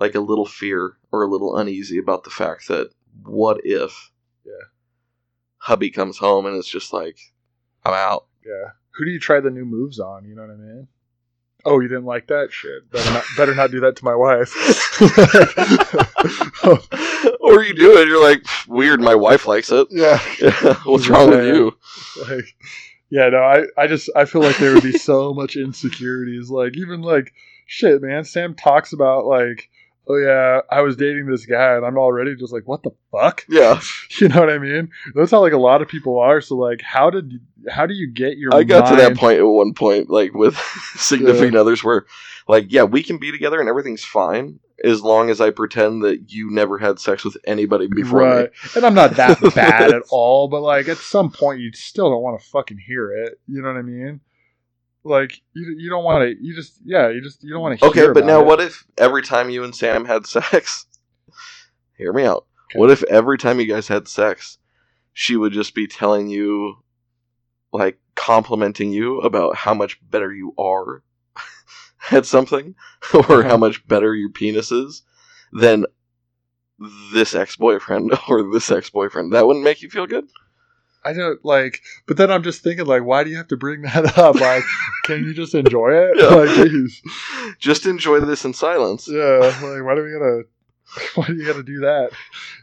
like a little fear or a little uneasy about the fact that what if Yeah. Hubby comes home and it's just like i'm out. Yeah. Who do you try the new moves on? You know what i mean? Oh you didn't like that? Shit. Better not better not do that to my wife. *laughs* Or you do it you're like weird my wife likes it. Yeah. *laughs* What's wrong with you? Like yeah no i i just i feel like there would be so much insecurities. Like even like shit man sam talks about like oh yeah i was dating this guy and i'm already just like what the fuck? Yeah. *laughs* You know what i mean? That's how like a lot of people are. So like how did you how do you get your i got to that point at one point like with *laughs* significant others where like yeah we can be together and everything's fine as long as i pretend that you never had sex with anybody before me. Right. And i'm not that *laughs* bad at all but like at some point you still don't want to fucking hear it. You know what i mean like you, you don't want to you just yeah you just you don't want to Okay, but now it. what if every time you and Sam had sex, *laughs* hear me out. Okay. What if every time you guys had sex, she would just be telling you, like, complimenting you about how much better you are *laughs* at something, *laughs* or how much better your penis is than this ex boyfriend or this ex boyfriend? That wouldn't make you feel good? I don't like, but then I'm just thinking, like, why do you have to bring *laughs* that up? Like, can you just enjoy it? Yeah. Like, geez. Just enjoy this in silence. yeah. Like, why do we gotta? *laughs* Why do you gotta do that?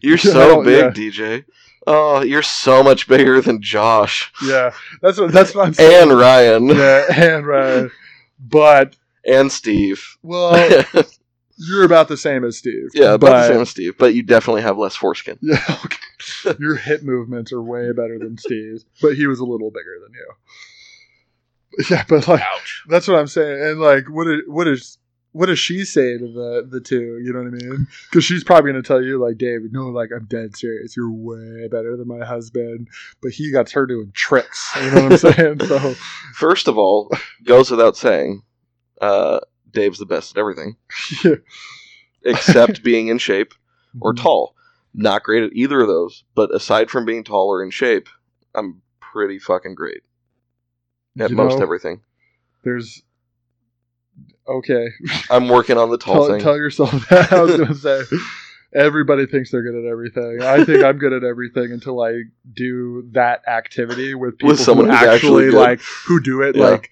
You're *laughs* so big, yeah. DJ. Oh, you're so much bigger than Josh Yeah, that's what that's what I'm saying. and Ryan. yeah, and Ryan, But and Steve. well, you're about the same as Steve. yeah, about but, the same as Steve, but you definitely have less foreskin. *laughs* Yeah, okay. your hip movements are way better than Steve's, but he was a little bigger than you. Yeah, but like Ouch. that's what I'm saying. And like, what is what is what does she say to the the two? You know what I mean? Because she's probably gonna tell you like, David, no, like I'm dead serious. You're way better than my husband, but he got her doing tricks. You know what I'm *laughs* saying? So First of all, goes without saying, uh, Dave's the best at everything *laughs* except being in shape or *laughs* Mhm. tall. Not great at either of those, but aside from being tall or in shape, I'm pretty fucking great at You most know, everything. There's okay. *laughs* I'm working on the tall tell, thing. tell yourself that. I was gonna say. Everybody thinks they're good at everything. I think I'm good at everything until I do that activity with people someone who actually, actually like who do it Yeah. like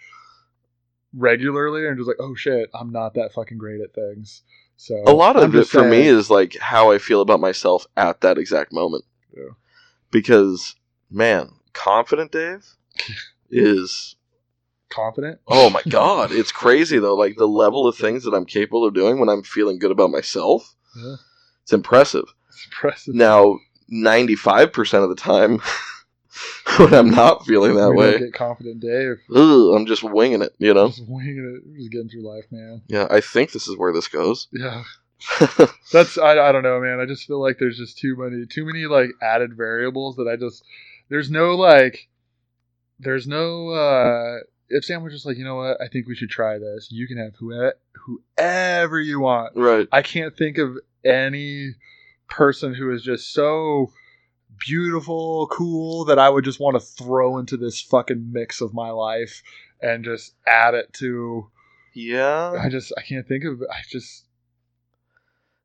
regularly and just like, oh shit, I'm not that fucking great at things. So a lot of it for me is like how I feel about myself at that exact moment. Yeah. Because man, confident Dave *laughs* is confident. oh my god, it's crazy though. Like the level of things that I'm capable of doing when I'm feeling good about myself. Yeah. It's impressive. It's impressive. Now, 95% of the time *laughs* *laughs* when I'm not feeling that we way, get confident, Dave. ugh, I'm just winging it, you know? Just winging it. Just getting through life, man. Yeah, I think this is where this goes. Yeah. *laughs* That's I, I don't know, man. I just feel like there's just too many too many like added variables that I just there's no like there's no uh if Sam was just like, you know what, I think we should try this. You can have whoever whoever you want. right. I can't think of any person who is just so beautiful, cool that I would just want to throw into this fucking mix of my life and just add it to Yeah. I just I can't think of it. I just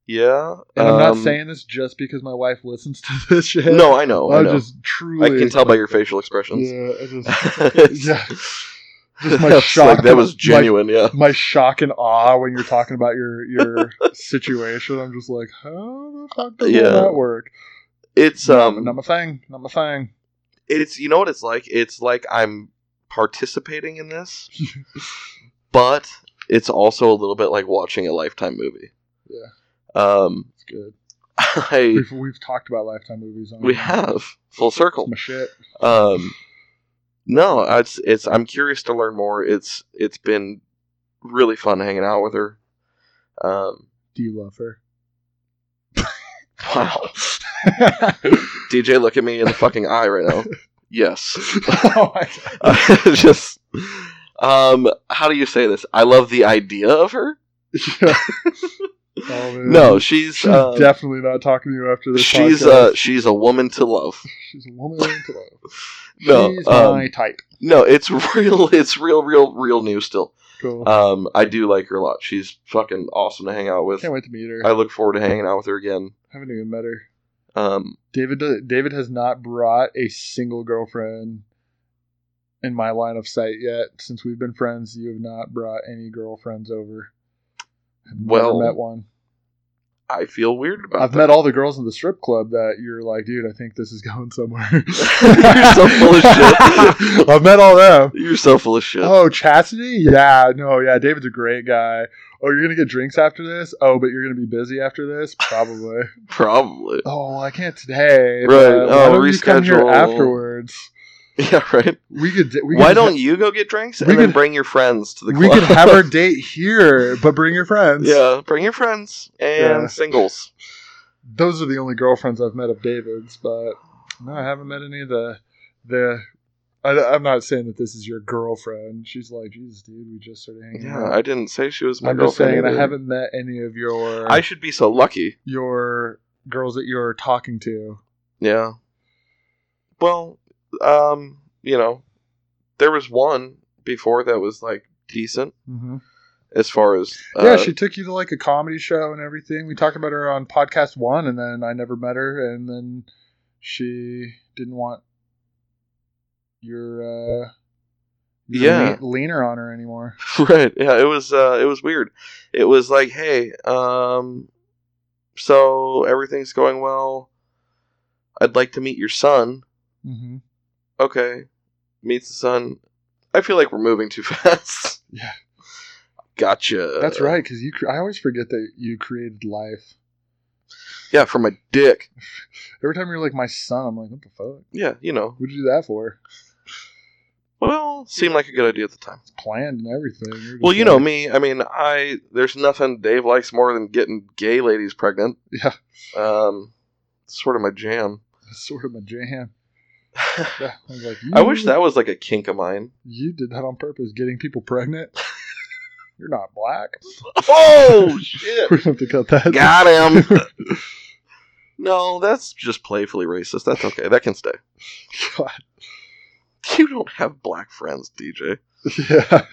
Yeah. And I'm not um, saying this just because my wife listens to *laughs* this shit. No, I know. I I'm know. just truly. I can tell by your facial expressions. Yeah, just, *laughs* yeah. Just my *laughs* shock. like, that was my- genuine, yeah. My shock and awe when you're talking about your your situation. I'm just like, how the fuck does Yeah. that work? It's um not my thing. Not my thing. it's you know what it's like? It's like I'm participating in this, *laughs* but it's also a little bit like watching a lifetime movie. Yeah. Um It's good. *laughs* I We've, we've talked about lifetime movies. On we have full circle. My shit. Um, no, it's it's. I'm curious to learn more. It's it's been really fun hanging out with her. Um, Do you love her? *laughs* wow, *laughs* DJ, look at me in the fucking eye right now. Yes, *laughs* oh my *laughs* god. just um, how do you say this? I love the idea of her. Yeah. Oh. No, she's She's uh, definitely not talking to you after this. she's podcast. uh she's a woman to love. she's a woman to love. No, she's um, my type. No, it's real. It's real, real, real new still. Cool. Um, I do like her a lot. She's fucking awesome to hang out with. Can't wait to meet her. I look forward to hanging out with her again. I haven't even met her. Um, David David has not brought a single girlfriend in my line of sight yet. Since we've been friends, you have not brought any girlfriends over. I've Well, met one. I feel weird about I've that. met all the girls in the strip club that you're like, dude, I think this is *laughs* going somewhere. *laughs* You're so full of shit. *laughs* I've met all them. You're so full of shit. Oh, Chastity? Yeah, no, yeah. David's a great guy. Oh, you're gonna get drinks after this? Oh, but you're gonna be busy after this? Probably. Probably. oh, I can't today. Right. Oh, don't you come here reschedule. afterwards? *laughs* Yeah, right. We could. We Why could don't you go get drinks and we then could- bring your friends to the club? we could have our *laughs* date here, but bring your friends. yeah, bring your friends and Yeah. singles. those are the only girlfriends I've met of David's, but no, I haven't met any of the the. I, am not saying that this is your girlfriend. She's like, Jesus, dude, we just started hanging Yeah, out. I didn't say she was my I'm just girlfriend. saying, I haven't met any of your I should be so lucky. your girls that you're talking to. Yeah. Well, um, you know, there was one before that was like decent Mm-hmm. as far as uh, yeah, she took you to like a comedy show and everything. We talked about her on podcast one, and then I never met her, and then she didn't want your uh, Yeah. leaner on her anymore. *laughs* right yeah it was uh it was weird it was like hey um so everything's going well i'd like to meet your son Mm-hmm. Okay meets the son i feel like we're moving too *laughs* fast Yeah. gotcha That's right, because you. I always forget that you created life. yeah for my dick *laughs* Every time you're like my son, I'm like, what the fuck? yeah you know What'd you do that for? well seemed like a good idea at the time. planned and everything. Well, you know me. I mean, I there's nothing Dave likes more than getting gay ladies pregnant. *laughs* Yeah, Um, it's sort of my jam. that's sort of my jam. *laughs* I like, I wish that was like a kink of mine. you did that on purpose, getting people pregnant. *laughs* You're not black. Oh *laughs* shit! We're gonna have to cut that. Got him. no, that's just playfully racist. That's okay. That can stay. God. You don't have black friends, DJ. Yeah.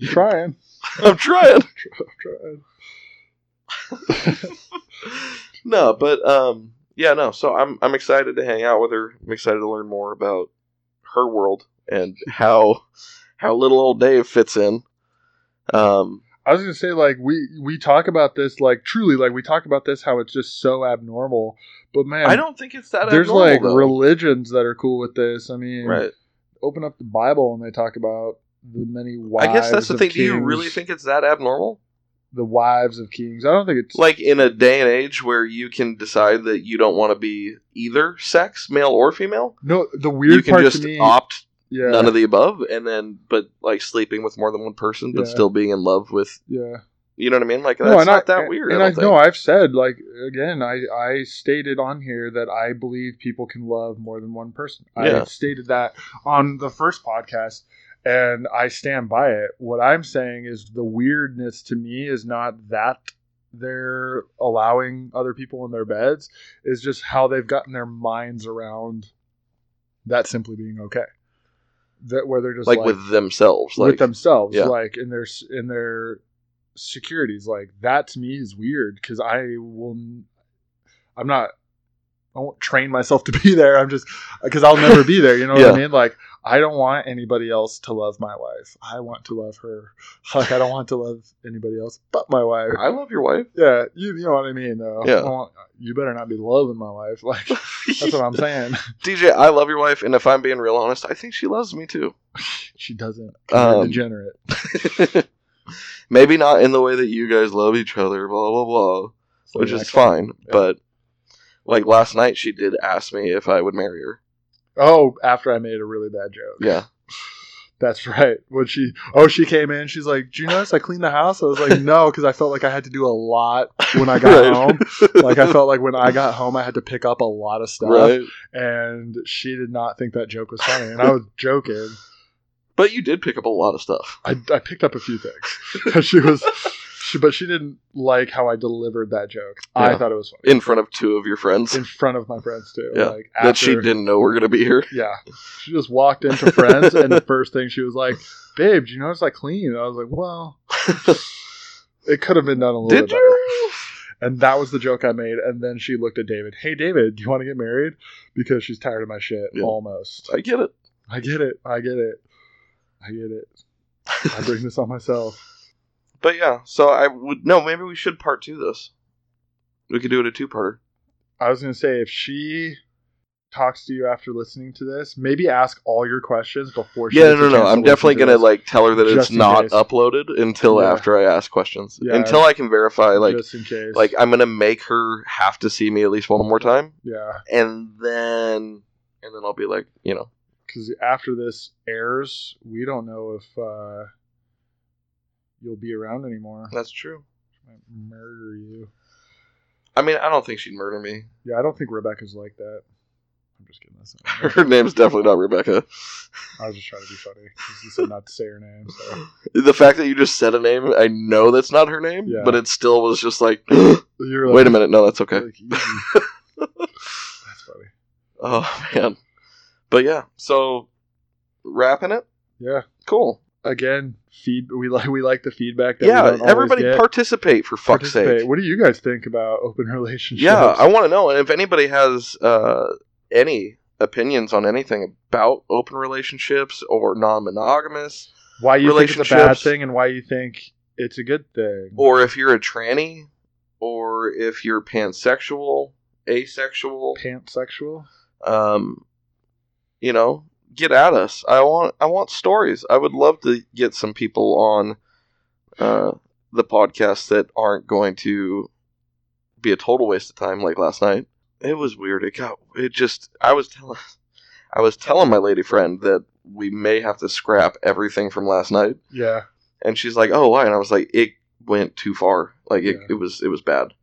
I'm trying. I'm trying. I'm trying. no, but um, yeah, no. So I'm I'm excited to hang out with her. I'm excited to learn more about her world and how how little old Dave fits in. Um, I was gonna say like we we talk about this like truly like we talk about this how it's just so abnormal, but man, I don't think it's that. there's abnormal, like though. religions that are cool with this. I mean, right. open up the Bible and they talk about the many wives. I guess that's the thing. Do you really think it's that abnormal? The wives of kings? I don't think it's Like in a day and age where you can decide that you don't want to be either sex, male or female, no. The weird you can just me, opt yeah, none of the above, and then but like sleeping with more than one person, but Yeah. still being in love with. yeah. You know what I mean? Like that's No, not I, that weird. And I I, think. I've said like again, I I stated on here that I believe people can love more than one person. Yeah. I stated that on the first podcast, and I stand by it. What I'm saying is the weirdness to me is not that they're allowing other people in their beds, is just how they've gotten their minds around that simply being okay. That where they're just like, like, with themselves, like with themselves, yeah. like in their in their securities. Like that to me is weird because I will. I'm not. I won't train myself to be there. I'm just because I'll never be there. You know what I mean? Like I don't want anybody else to love my wife. I want to love her. *laughs* Like I don't want to love anybody else but my wife. I love your wife. Yeah, you, you know what I mean, though. Yeah. I want- you better not be loving my wife. *laughs* Like that's what I'm saying. *laughs* DJ, I love your wife, and if I'm being real honest, I think she loves me too. she doesn't. Um, degenerate. Maybe not in the way that you guys love each other, blah blah blah, which is fine. yeah. But like last night, she did ask me if I would marry her. Oh, after I made a really bad joke. Yeah, *laughs* That's right. When she, oh, she came in. She's like, "Do you notice I cleaned the house?" I was like, "No," because I felt like I had to do a lot when I got *laughs* Right. home. Like I felt like when I got home, I had to pick up a lot of stuff, right. and she did not think that joke was funny, and I was joking. But you did pick up a lot of stuff. I, I picked up a few things. *laughs* she was, she, but she didn't like how I delivered that joke. I thought it was funny in front of two of your friends in front of my friends too. Yeah. Like that she didn't know we're gonna be here. Yeah. She just walked into friends and the first thing she was like, Babe, do you notice I clean? And I was like, Well, *laughs* it could have been done a little Did bit better. you? And that was the joke I made. And then she looked at David, Hey David, do you want to get married? Because she's tired of my shit. Yeah. Almost. I get it. I get it. I get it. I get it. I bring this on myself. But yeah, so I would no. Maybe we should part two this. We could do it a two-parter. I was gonna say if she talks to you after listening to this, maybe ask all your questions before she Yeah, no, no, no, I'm definitely to gonna like tell her that Just it's in not case. uploaded until Yeah. after I ask questions. Yeah. Until I can verify, like, just in case. like I'm gonna make her have to see me at least one more time, yeah. and then, and then I'll be like, you know, because after this airs, we don't know if uh, you'll be around anymore. that's true. Might murder you. I mean, I don't think she'd murder me. Yeah, I don't think Rebecca's like that. I'm just kidding. That's not *laughs* Her name's definitely not Rebecca. I was just trying to be funny. You said not to say her name. So The fact that you just said a name, I know that's not her name, Yeah. but it still was just like, *gasps* you're wait a minute, no, that's okay. Like. *laughs* That's funny. Oh man, but yeah. So wrapping it, Yeah. cool. Again, feed. We like we like the feedback. That we Yeah, everybody get. participate for fuck's Participate. sake. What do you guys think about open *laughs* relationships? Yeah, I want to know. And if anybody has uh, any opinions on anything about open relationships or non-monogamous, why you think it's a bad thing and why you think it's a good thing. or if you're a tranny, or if you're pansexual, asexual, Pansexual. um, you know, get at us. I want I want stories. I would love to get some people on uh, the podcast that aren't going to be a total waste of time like last night. It was weird. It got it just I was telling I was telling my lady friend that we may have to scrap everything from last night, Yeah. and she's like, "Oh, why?" And I was like, "It went too far. Like it, Yeah. it was it was bad."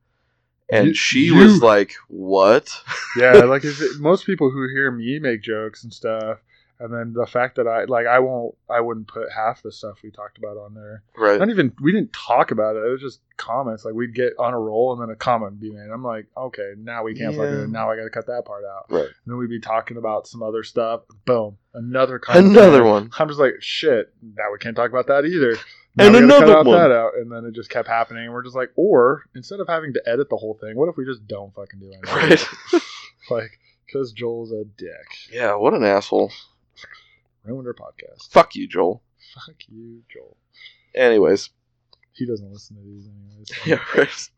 And You- she you- was like, "What?" Yeah, like *laughs* if it, most people who hear me make jokes and stuff, and then the fact that I like I won't I wouldn't put half the stuff we talked about on there. right? Not even we didn't talk about it. It was just comments. Like we'd get on a roll and then a comment would be made. I'm like, okay, now we can't Yeah. fucking now I got to cut that part out. Right. And then we'd be talking about some other stuff. Boom, another comment. Another one. I'm just like, shit. Now we can't talk about that either. And we gotta another cut out one. that out, and then it just kept happening. And we're just like, or instead of having to edit the whole thing, what if we just don't fucking do anything? Right. *laughs* Like, because Joel's a dick. yeah. What an asshole. Ruined our podcast. Fuck you, Joel. Fuck you, Joel. Anyways. He doesn't listen to these anyways. *laughs* Yeah. Right.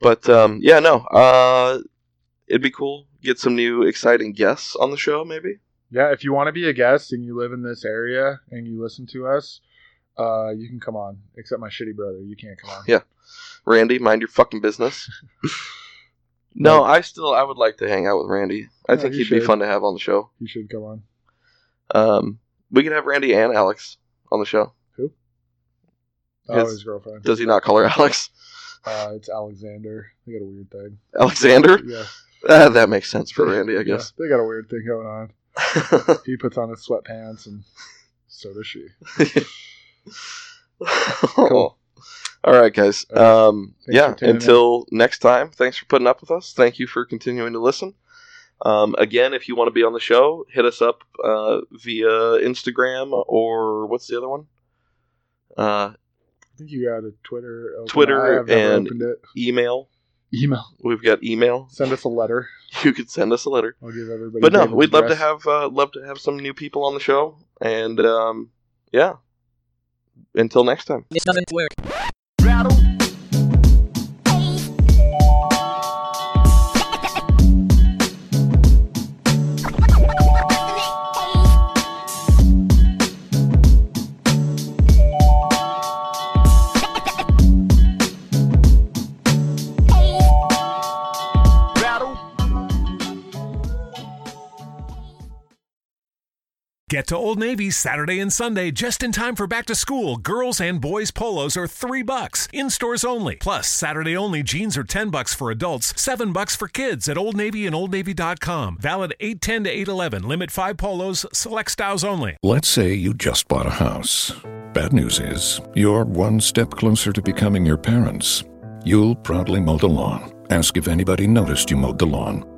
But um, yeah, no. Uh, it'd be cool. Get some new exciting guests on the show, maybe. Yeah, if you want to be a guest and you live in this area and you listen to us, uh, you can come on. Except my shitty brother, you can't come on. Yeah. Randy, mind your fucking business. *laughs* no, I still I would like to hang out with Randy. I think he'd be fun to have on the show. You should come on. Um, we could have Randy and Alex on the show. Who? Oh, his girlfriend. Does he not call her Alex? Uh, it's Alexander. They got a weird thing. Alexander? Yeah, Ah, that makes sense for Randy, I *laughs* guess. Yeah, they got a weird thing going on. *laughs* He puts on his sweatpants, and so does she. *laughs* Cool. All right, guys. Um, yeah, until next time, thanks for putting up with us. Thank you for continuing to listen. Um, again, if you want to be on the show, hit us up uh, via Instagram or what's the other one? Uh, I think you got a Twitter. Open. Twitter I have never and- email. Email. We've got email. Send us a letter. *laughs* You could send us a letter. I'll give everybody. But no, we'd love to have uh, love to have some new people on the show, and um, yeah. Until next time. Get to Old Navy Saturday and Sunday just in time for back to school. Girls and boys polos are 3 bucks in stores only. Plus, Saturday only jeans are 10 bucks for adults, 7 bucks for kids at Old Navy and Old OldNavy.com. Valid 810 to 811. Limit 5 polos, select styles only. Let's say you just bought a house. Bad news is, you're one step closer to becoming your parents. You'll proudly mow the lawn. Ask if anybody noticed you mowed the lawn.